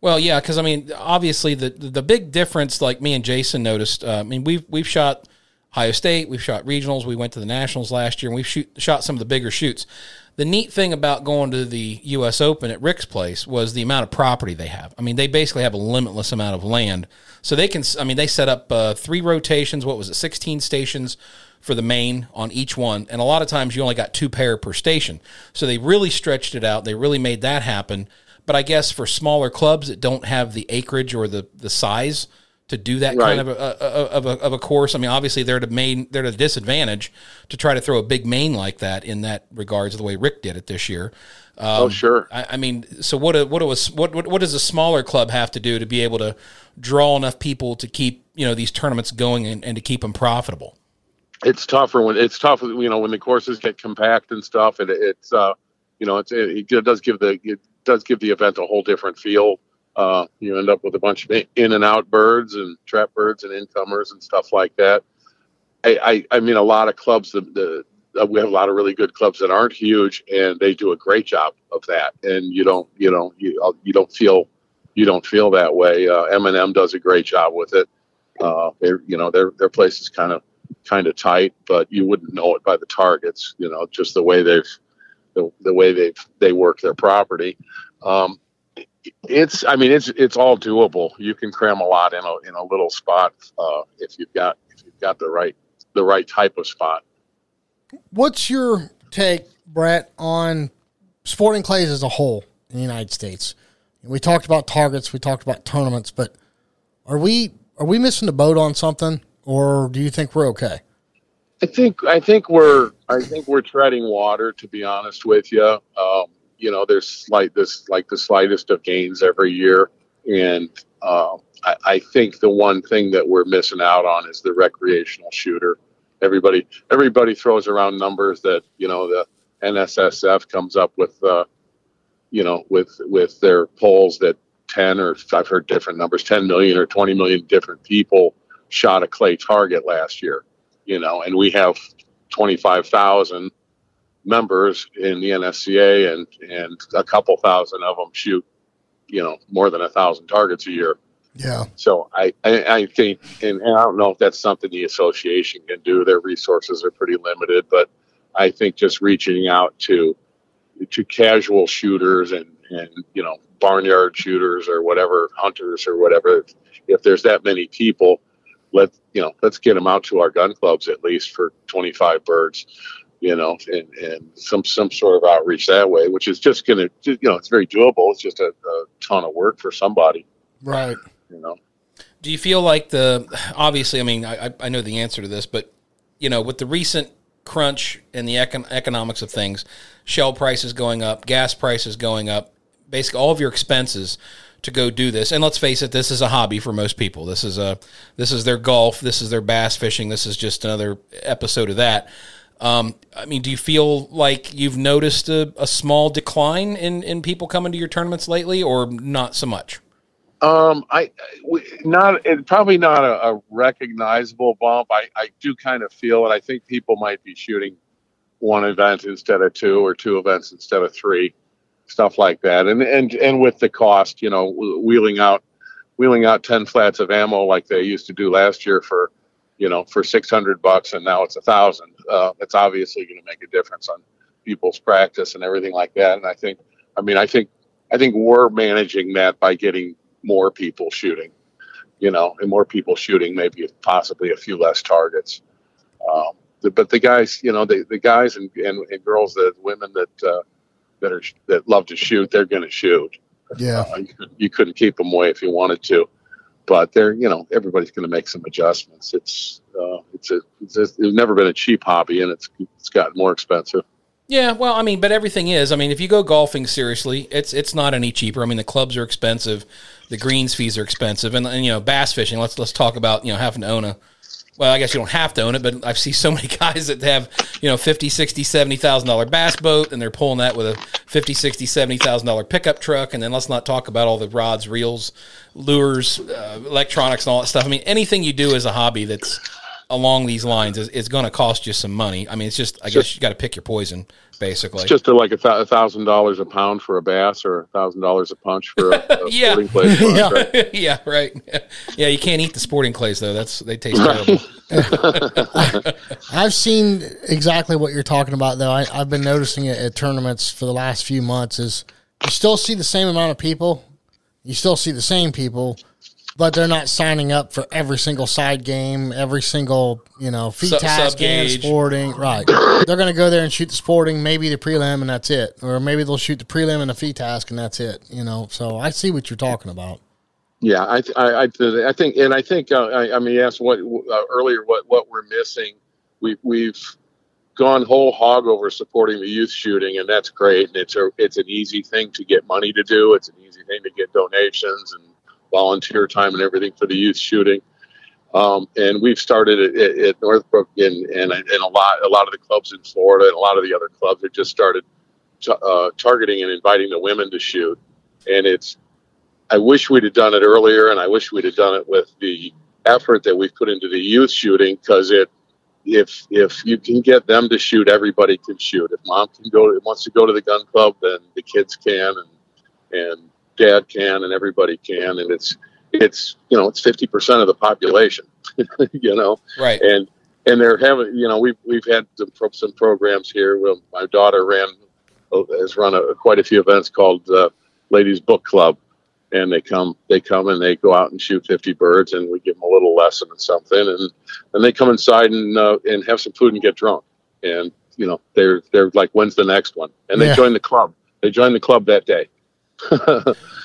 Well, yeah, because I mean, obviously the the big difference, like me and Jason noticed. Uh, I mean, we've we've shot Ohio State, we've shot regionals, we went to the nationals last year, and we've shoot, shot some of the bigger shoots. The neat thing about going to the U.S. Open at Rick's place was the amount of property they have. I mean, they basically have a limitless amount of land, so they can. I mean, they set up uh, three rotations. What was it? Sixteen stations for the main on each one. And a lot of times you only got two pair per station. So they really stretched it out. They really made that happen. But I guess for smaller clubs that don't have the acreage or the, the size to do that right. kind of a, of a, of a course, I mean, obviously they're the main, they're at a disadvantage to try to throw a big main like that in that regards the way Rick did it this year.
Um, oh, sure.
I, I, mean, so what? A, what was what, what? What does a smaller club have to do to be able to draw enough people to keep you know these tournaments going and, and to keep them profitable?
it's tougher when it's tough you know when the courses get compact and stuff and it's uh you know it's it, it does give the it does give the event a whole different feel uh you end up with a bunch of in and out birds and trap birds and incomers and stuff like that i i, I mean a lot of clubs the, the uh, we have a lot of really good clubs that aren't huge and they do a great job of that and you don't you know you uh, you don't feel you don't feel that way uh, m&m does a great job with it Uh, you know, their their place is kind of kind of tight, but you wouldn't know it by the targets. You know, just the way they've the, the way they've they work their property. Um, it's I mean it's it's all doable. You can cram a lot in a in a little spot uh, if you've got if you've got the right the right type of spot.
What's your take, Brett, on sporting clays as a whole in the United States? We talked about targets, we talked about tournaments, but are we are we missing the boat on something, or do you think we're okay?
I think I think we're I think we're treading water. To be honest with you, um, you know, there's slight this like the slightest of gains every year, and uh, I, I think the one thing that we're missing out on is the recreational shooter. Everybody everybody throws around numbers that you know the NSSF comes up with, uh, you know, with with their polls that 10 or I've heard different numbers, 10 million or 20 million different people shot a clay target last year you know, and we have 25,000 members in the NSCA and, and a couple thousand of them shoot, you know, more than a thousand targets a year.
Yeah.
So I, I, I think, and, and I don't know if that's something the association can do. Their resources are pretty limited, but I think just reaching out to, to casual shooters and, and, you know, barnyard shooters or whatever, hunters or whatever, if there's that many people, let you know let's get them out to our gun clubs at least for 25 birds you know and, and some some sort of outreach that way which is just gonna you know it's very doable it's just a, a ton of work for somebody
right
you know
do you feel like the obviously i mean i, I know the answer to this but you know with the recent crunch and the econ- economics of things shell prices going up gas prices going up basically all of your expenses to go do this. And let's face it, this is a hobby for most people. This is a this is their golf, this is their bass fishing, this is just another episode of that. Um, I mean, do you feel like you've noticed a, a, small decline in, in people coming to your tournaments lately, or not so much?
Um, I not it, probably not a, a recognizable bump. I, I do kind of feel it. I think people might be shooting one event instead of two, or two events instead of three stuff like that. And and and with the cost, you know, wheeling out wheeling out ten flats of ammo like they used to do last year for you know for six hundred bucks, and now it's a thousand. Uh, it's obviously going to make a difference on people's practice and everything like that. And I think, I mean, I think I think we're managing that by getting more people shooting, you know, and more people shooting, maybe possibly a few less targets. Um, but the guys, you know, the, the guys and, and, and girls, the women that uh, that are that love to shoot, they're going to shoot.
Yeah,
uh, you, you, couldn't keep them away if you wanted to, but they're you know everybody's going to make some adjustments. It's uh, it's a it's, it's never been a cheap hobby, and it's it's gotten more expensive.
Yeah, well, I mean, but everything is. I mean, if you go golfing seriously, it's it's not any cheaper. I mean, the clubs are expensive, the greens fees are expensive, and, and you know, bass fishing. Let's let's talk about you know having to own a well, I guess you don't have to own it, but I've seen so many guys that have, you know, 50, 60, 70,000 dollar bass boat and they're pulling that with a 50, 60, 70,000 dollar pickup truck and then let's not talk about all the rods, reels, lures, uh, electronics and all that stuff. I mean, anything you do as a hobby that's along these lines is, is going to cost you some money. I mean, it's just I guess you got to pick your poison basically.
It's just a, like a thousand dollars a pound for a bass, or a thousand dollars a punch for a, a
yeah.
sporting clay.
yeah. Right? yeah, right. Yeah, you can't eat the sporting clays though. That's they taste terrible.
I've seen exactly what you're talking about though. I, have been noticing it at tournaments for the last few months. Is you still see the same amount of people, you still see the same people, but they're not signing up for every single side game, every single you know FITASC and sporting. Right? they're going to go there and shoot the sporting, maybe the prelim, and that's it. Or maybe they'll shoot the prelim and the FITASC, and that's it. You know. So I see what you're talking about.
Yeah, I I, I, think, and I think uh, I, I mean, you asked what uh, earlier what what we're missing. We we've gone whole hog over supporting the youth shooting, and that's great. And it's a it's an easy thing to get money to do. It's an easy thing to get donations and volunteer time and everything for the youth shooting. Um, and we've started at, at Northbrook and, and, and a lot, a lot of the clubs in Florida and a lot of the other clubs have just started t- uh, targeting and inviting the women to shoot. And it's, I wish we'd have done it earlier and I wish we'd have done it with the effort that we've put into the youth shooting because it, if if you can get them to shoot, everybody can shoot. If mom can go wants to go to the gun club, then the kids can, and and dad can and everybody can, and it's it's you know it's fifty percent of the population. you know,
Right.
and and they're having you know we've we've had some, pro- some programs here. Well, my daughter ran has run a, quite a few events called uh, Ladies Book Club, and they come they come and they go out and shoot 50 birds, and we give them a little lesson and something, and then they come inside and uh, and have some food and get drunk, and you know they're they're like when's the next one, and they
Yeah.
join the club. They join the club that day.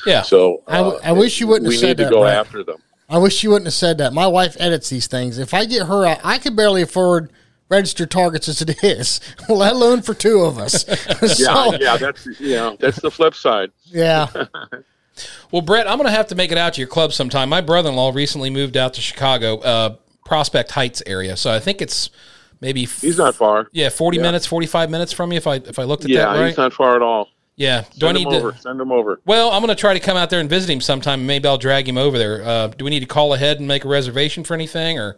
Yeah.
So uh,
I wish you wouldn't
we
have said
need to
that,
go
Brett.
after them.
I wish you wouldn't have said that. My wife edits these things. If I get her, out, I could barely afford registered targets as it is, let alone for two of us.
Yeah,
so,
yeah, that's you know that's the flip side.
yeah.
Well, Brett, I'm going to have to make it out to your club sometime. My brother-in-law recently moved out to Chicago, uh, Prospect Heights area, so I think it's maybe f-
He's not far.
yeah, 40
Yeah.
minutes, 45 minutes from you if I if I looked at
Yeah,
that right.
he's not far at all.
Yeah. Do I
Send
need
him
to
over. Send him over.
Well, I'm going to try to come out there and visit him sometime. Maybe I'll drag him over there. Uh, do we need to call ahead and make a reservation for anything, or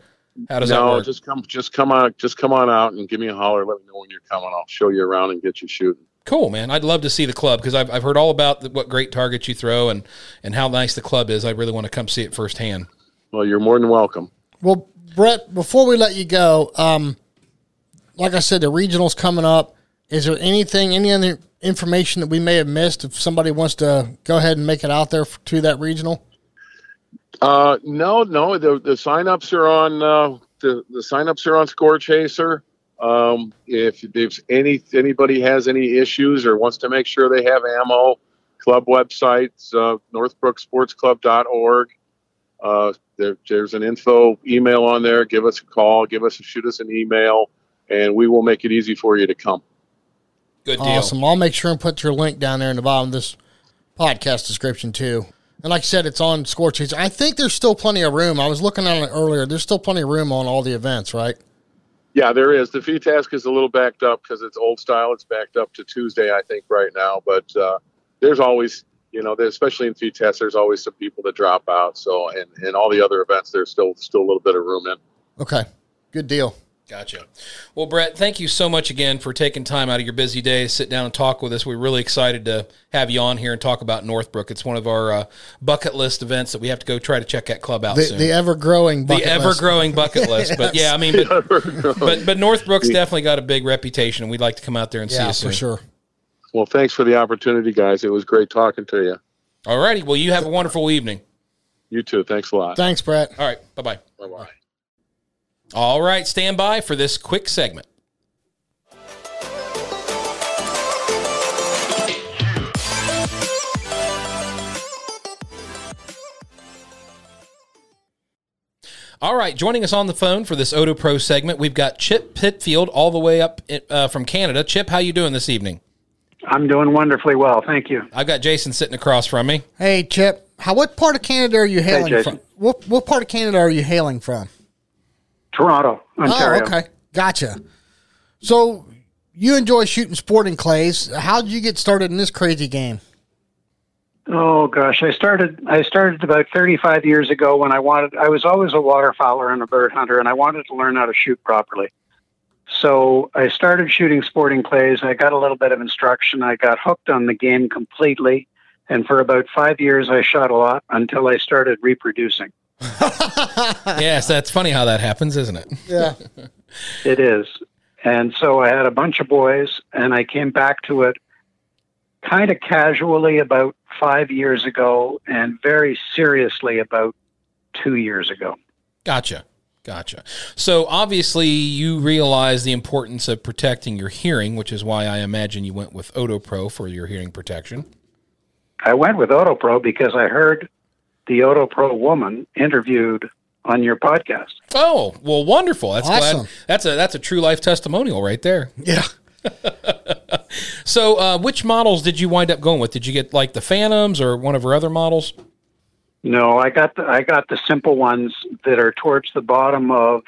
how does that
no,
work?
just come, just come on, just come on out and give me a holler. Let me know when you're coming. I'll show you around and get you shooting.
Cool, man. I'd love to see the club because I've, I've heard all about the, what great targets you throw and, and how nice the club is. I really want to come see it firsthand.
Well, you're more than welcome.
Well, Brett, before we let you go, um, like I said, the regional's coming up. Is there anything, any other information that we may have missed if somebody wants to go ahead and make it out there f- to that regional?
Uh, no, no, the the signups are on uh, the the signups are on Score Chaser. Um, if if any anybody has any issues or wants to make sure they have ammo, club websites, uh, NorthbrookSportsClub.org. Uh, there, there's an info email on there. Give us a call. Give us shoot us an email, and we will make it easy for you to come.
Good deal.
Awesome. I'll make sure and put your link down there in the bottom of this podcast description too. And like I said, it's on Score Chaser. I think there's still plenty of room. I was looking at it earlier. There's still plenty of room on all the events, right?
Yeah, there is. The FITASC is a little backed up because it's old style. It's backed up to Tuesday, I think, right now. But uh, there's always, you know, especially in FITASC, there's always some people that drop out. So, and, and all the other events, there's still still a little bit of room in.
Okay. Good deal.
Gotcha. Well, Brett, thank you so much again for taking time out of your busy day to sit down and talk with us. We're really excited to have you on here and talk about Northbrook. It's one of our uh, bucket list events that we have to go try to check that club out
The,
soon.
the ever growing
the ever growing bucket list. But yeah, I mean, but, but but Northbrook's definitely got a big reputation, and we'd like to come out there and see
Yeah,
you soon.
for sure.
Well, thanks for the opportunity, guys. It was great talking to you.
All righty. Well, you have a wonderful evening.
You too. Thanks a lot.
Thanks, Brett.
All right. Bye bye.
Bye bye.
All right. Stand by for this quick segment. All right, joining us on the phone for this OtoPro segment, we've got Chip Pitfield all the way up uh, from Canada. Chip, how you doing this evening?
I'm doing wonderfully well, thank you.
I've got Jason sitting across from me.
Hey, Chip. How? What part of Canada are you hailing
Jason.
from? What What part of Canada are you hailing from?
Toronto, oh, Ontario.
Oh, okay. Gotcha. So you enjoy shooting sporting clays. How did you get started in this crazy game?
Oh gosh, I started I started about 35 years ago when I wanted I was always a waterfowler and a bird hunter and I wanted to learn how to shoot properly. So I started shooting sporting clays. I got a little bit of instruction. I got hooked on the game completely. And for about five years, I shot a lot until I started reproducing.
yes, that's funny how that happens, isn't it?
Yeah.
It is. And so I had a bunch of boys, and I came back to it kind of casually about five years ago and very seriously about two years ago.
Gotcha. Gotcha. So obviously, you realize the importance of protecting your hearing, which is why I imagine you went with OtoPro for your hearing protection.
I went with OtoPro because I heard the OtoPro woman interviewed on your podcast.
Oh, well, wonderful. That's
Awesome.
glad. That's a that's a true life testimonial right there.
Yeah.
So, uh, which models did you wind up going with? Did you get like the Phantoms or one of her other models?
No, I got the I got the simple ones that are towards the bottom of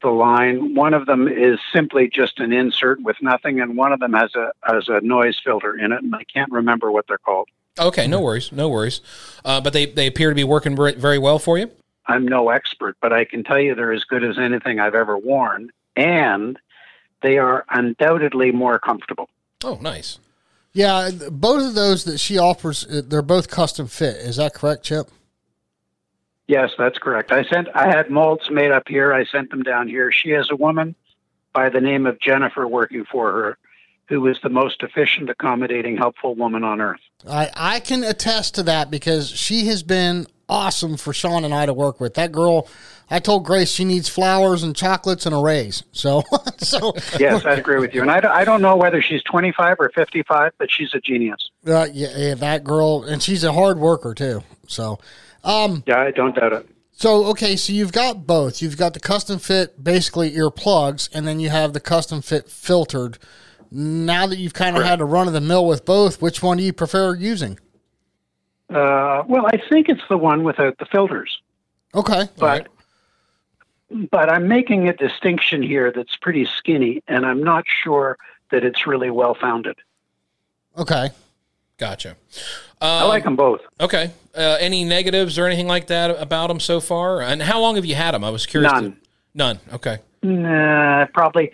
the line. One of them is simply just an insert with nothing, and one of them has a has a noise filter in it, and I can't remember what they're called.
Okay, no worries, no worries. Uh, but they they appear to be working very, very well for you.
I'm no expert, but I can tell you they're as good as anything I've ever worn, and they are undoubtedly more comfortable.
Oh, nice.
Yeah. Both of those that she offers, uh, they're both custom fit. Is that correct, Chip?
Yes, that's correct. I sent. I had molds made up here. I sent them down here. She has a woman by the name of Jennifer working for her, who is the most efficient, accommodating, helpful woman on earth.
I, I can attest to that because she has been awesome for Sean and I to work with. That girl, I told Grace she needs flowers and chocolates and a raise. So, so
Yes, I agree with you. And I, don't- I don't know whether she's 25 or 55, but she's a genius.
uh, yeah, yeah, that girl, and she's a hard worker too. So, um,
Yeah, I don't doubt it.
so okay, so you've got both. You've got the custom fit, basically earplugs, and then you have the custom fit filtered. Now that you've kind of had a run of the mill with both, which one do you prefer using?
Uh, well, I think it's the one without the filters.
Okay,
but but I'm making a distinction here that's pretty skinny, and I'm not sure that it's really well founded.
okay.
Gotcha.
I
Um,
like them both.
Okay. Uh, any negatives or anything like that about them so far? And how long have you had them? I was curious. to-
None.
None. Okay.
Nah, probably.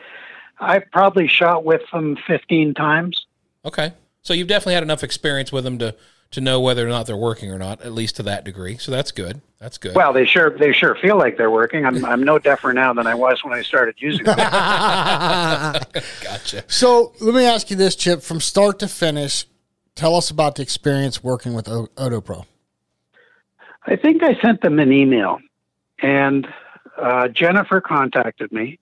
I probably shot with them 15 times.
Okay. So you've definitely had enough experience with them to to know whether or not they're working or not, at least to that degree. So that's good. That's good.
Well, they sure they sure feel like they're working. I'm I'm no deafer now than I was when I started using them.
gotcha.
So let me ask you this, Chip, from start to finish, tell us about the experience working with O- OtoPro.
I think I sent them an email, and uh, Jennifer contacted me.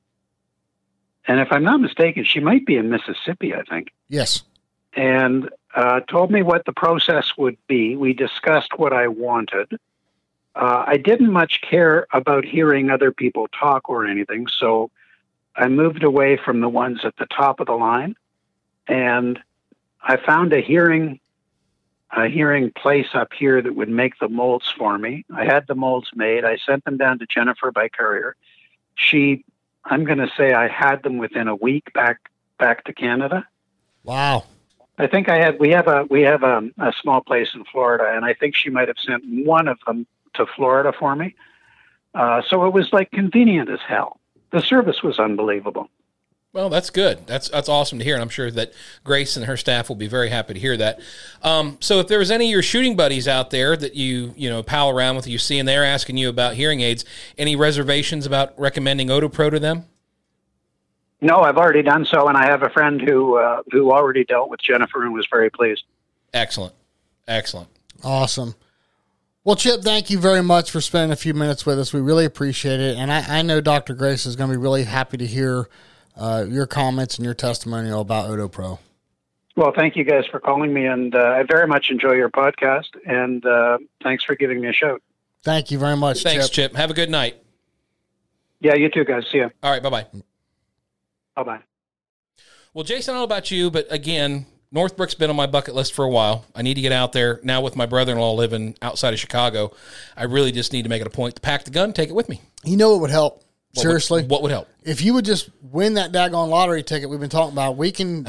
And if I'm not mistaken, she might be in Mississippi. I think.
Yes.
and uh, told me what the process would be. We discussed what I wanted. Uh, I didn't much care about hearing other people talk or anything, so I moved away from the ones at the top of the line, and I found a hearing a hearing place up here that would make the molds for me. I had the molds made. I sent them down to Jennifer by courier. She, I'm going to say, I had them within a week back back to Canada.
Wow.
I think I had we have a we have a, a small place in Florida, and I think she might have sent one of them to Florida for me. Uh, so it was like convenient as hell. The service was unbelievable.
Well, that's good. That's that's awesome to hear, and I'm sure that Grace and her staff will be very happy to hear that. Um, so, if there was any of your shooting buddies out there that you you know pal around with, you see, and they're asking you about hearing aids, any reservations about recommending OtoPro to them?
No, I've already done so, and I have a friend who uh, who already dealt with Jennifer and was very pleased.
Excellent, excellent.
Awesome. Well, Chip, thank you very much for spending a few minutes with us. We really appreciate it. And I, I know Dr. Grace is going to be really happy to hear uh, your comments and your testimonial about OtoPro.
Well, thank you guys for calling me, and uh, I very much enjoy your podcast. And uh, thanks for giving me a shout.
Thank you very much,
Thanks,
Chip.
Chip. Have a good night.
Yeah, you too, guys. See ya.
All right, bye bye.
Bye bye.
Well, Jason, I don't know about you, but again, Northbrook's been on my bucket list for a while. I need to get out there now with my brother-in-law living outside of Chicago. I really just need to make it a point to pack the gun, take it with me.
You know it would help?
What would-
Seriously?
what would help?
if you would just win that daggone lottery ticket we've been talking about, we can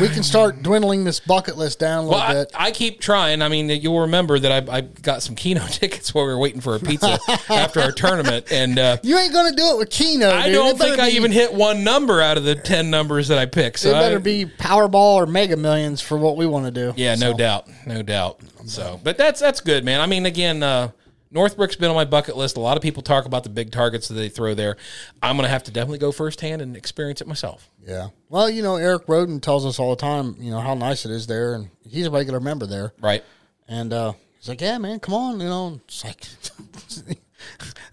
we can start dwindling this bucket list down a little
Well,
bit.
I keep trying. I mean, you'll remember that I, I got some Keno tickets while we were waiting for a pizza after our tournament, and uh,
you ain't going to do it with Keno.
I
dude.
don't think I
be-
even hit one number out of the ten numbers that I picked. So
It better
I-
be Powerball or Mega Millions for what we want to do.
Yeah, no doubt, no doubt. So, but that's that's good, man. I mean, again, uh, Northbrook's been on my bucket list. A lot of people talk about the big targets that they throw there. I'm going to have to definitely go firsthand and experience it myself.
Yeah. Well, you know, Eric Roden tells us all the time, you know, how nice it is there, and he's a regular member there.
Right?
And uh, he's like, "Yeah, man, come on," you know. It's like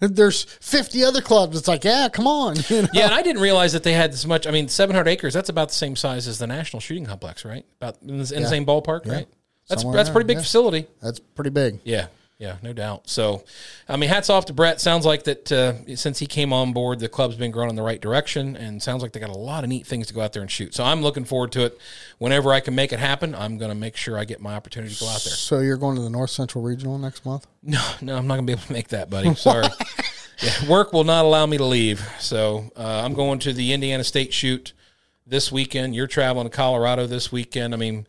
there's 50 other clubs. It's like, yeah, come on. You know?
Yeah, and I didn't realize that they had this much. I mean, 700 acres. That's about the same size as the National Shooting Complex, right? About in the, in the same ballpark, right? That's
Somewhere
that's a pretty big
yeah.
facility.
That's pretty big.
Yeah, yeah, no doubt. So, I mean, hats off to Brett. Sounds like that uh, since he came on board, the club's been growing in the right direction, and sounds like they got a lot of neat things to go out there and shoot. So, I'm looking forward to it. Whenever I can make it happen, I'm going to make sure I get my opportunity to go out there.
So you're going to the North Central Regional next month?
No, no, I'm not going to be able to make that, buddy. Sorry. yeah, work will not allow me to leave. So, uh, I'm going to the Indiana State shoot this weekend. You're traveling to Colorado this weekend. I mean,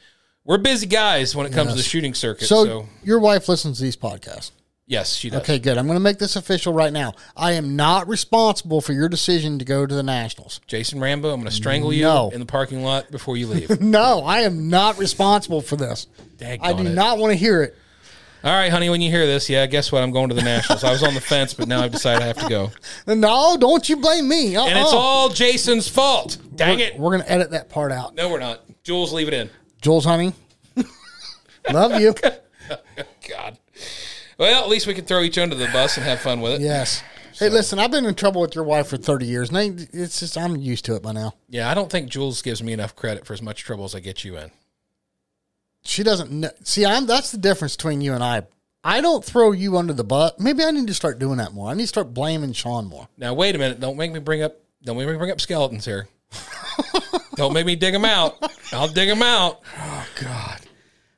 we're busy guys when it comes to the shooting circuit.
So,
so
your wife listens to these podcasts.
yes, she does.
Okay, good. I'm going to make this official right now. I am not responsible for your decision to go to the Nationals.
Jason Rambo, I'm going to strangle you
No.
in the parking lot before you leave.
No, I am not responsible for this. Dang I do
it.
not want to hear it.
All right, honey, when you hear this, yeah, guess what? I'm going to the Nationals. I was on the fence, but now I've decided I have to go.
No, don't you blame me. Uh-uh.
And it's uh-uh. all Jason's fault. Dang
we're,
it.
We're gonna edit that part out.
No, we're not. Jules, leave it in.
Jules, honey, love you.
God. Well, at least we can throw each under the bus and have fun with it.
Yes. Hey, listen, I've been in trouble with your wife for 30 years. And I- it's just, I'm used to it by now.
Yeah, I don't think Jules gives me enough credit for as much trouble as I get you in.
She doesn't know. See, I'm, that's the difference between you and I. I don't throw you under the bus. Maybe I need to start doing that more. I need to start blaming Sean more.
Now, wait a minute. Don't make me bring up. Don't make me bring up skeletons here. Don't make me dig them out. I'll dig them out.
Oh God.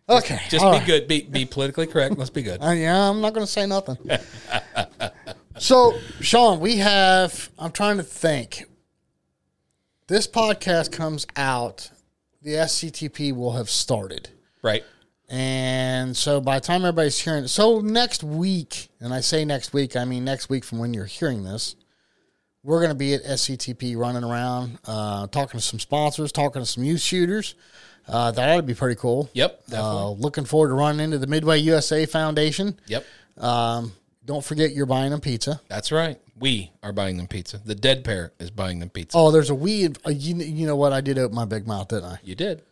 Okay.
Just
all
be
right.
good. Be be politically correct. Let's be good.
Uh, yeah, I'm not going to say nothing. so, Sean, we have, I'm trying to think. This podcast comes out, the SCTP will have started.
Right.
And so by the time everybody's hearing so next week, and I say next week, I mean next week from when you're hearing this, we're going to be at SCTP running around, uh, talking to some sponsors, talking to some youth shooters. Uh, that ought to be pretty cool.
Yep. Definitely.
Uh, looking forward to running into the Midway USA Foundation.
yep.
Um, don't forget you're buying them pizza.
That's right. We are buying them pizza. The dead pair is buying them pizza.
Oh, there's a. Uh, you, you know what? I did open my big mouth, didn't I?
You did.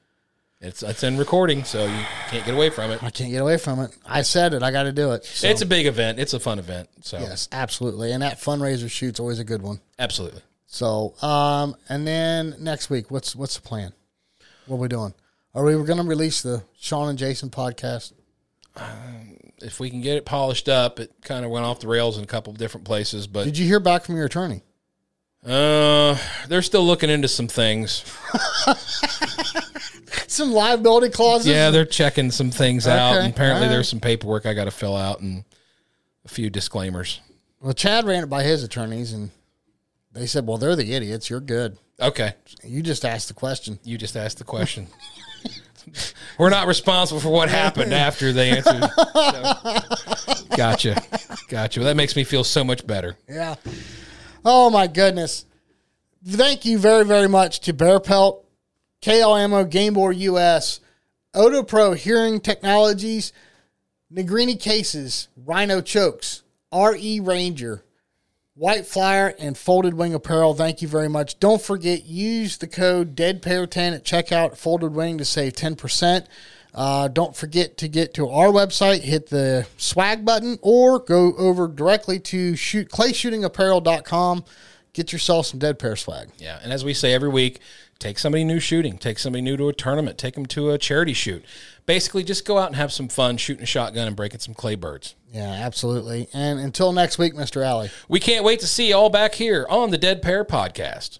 It's it's in recording, so you can't get away from it.
I can't get away from it. I said it. I got to do it. So,
It's a big event. It's a fun event. So
yes, absolutely. And that fundraiser shoot's always a good one.
absolutely.
So, um, and then next week, what's what's the plan? What are we doing? Are we going to release the Sean and Jason podcast?
If we can get it polished up, it kind of went off the rails in a couple of different places, but
Did you hear back from your attorney?
uh, they're still looking into some things.
Some liability clauses.
Yeah, they're checking some things out. And apparently,
all right.
there's some paperwork I got to fill out and a few disclaimers.
Well, Chad ran it by his attorneys, and they said, "Well, they're the idiots. You're good.
Okay,
You just asked the question."
you just asked the question. We're not responsible for what happened after they answered. So- Gotcha, gotcha. Well, that makes me feel so much better.
Yeah. Oh my goodness. Thank you very, very much to Barepelt, KL Ammo, Gamebore US, OtoPro Hearing Technologies, Negrini Cases, Rhino Chokes, RE Ranger, White Flyer, and Folded Wing Apparel. Thank you very much. Don't forget, use the code DEADPAIR10 at checkout, Folded Wing, to save 10%. Uh, don't forget to get to our website, hit the swag button, or go over directly to shoot clayshootingapparel.com. Get yourself some Dead Pair swag.
Yeah, and as we say every week, take somebody new shooting, take somebody new to a tournament, take them to a charity shoot. Basically, just go out and have some fun shooting a shotgun and breaking some clay birds.
Yeah, absolutely. And until next week, Mr. Alley.
We can't wait to see you all back here on the Dead Pair podcast.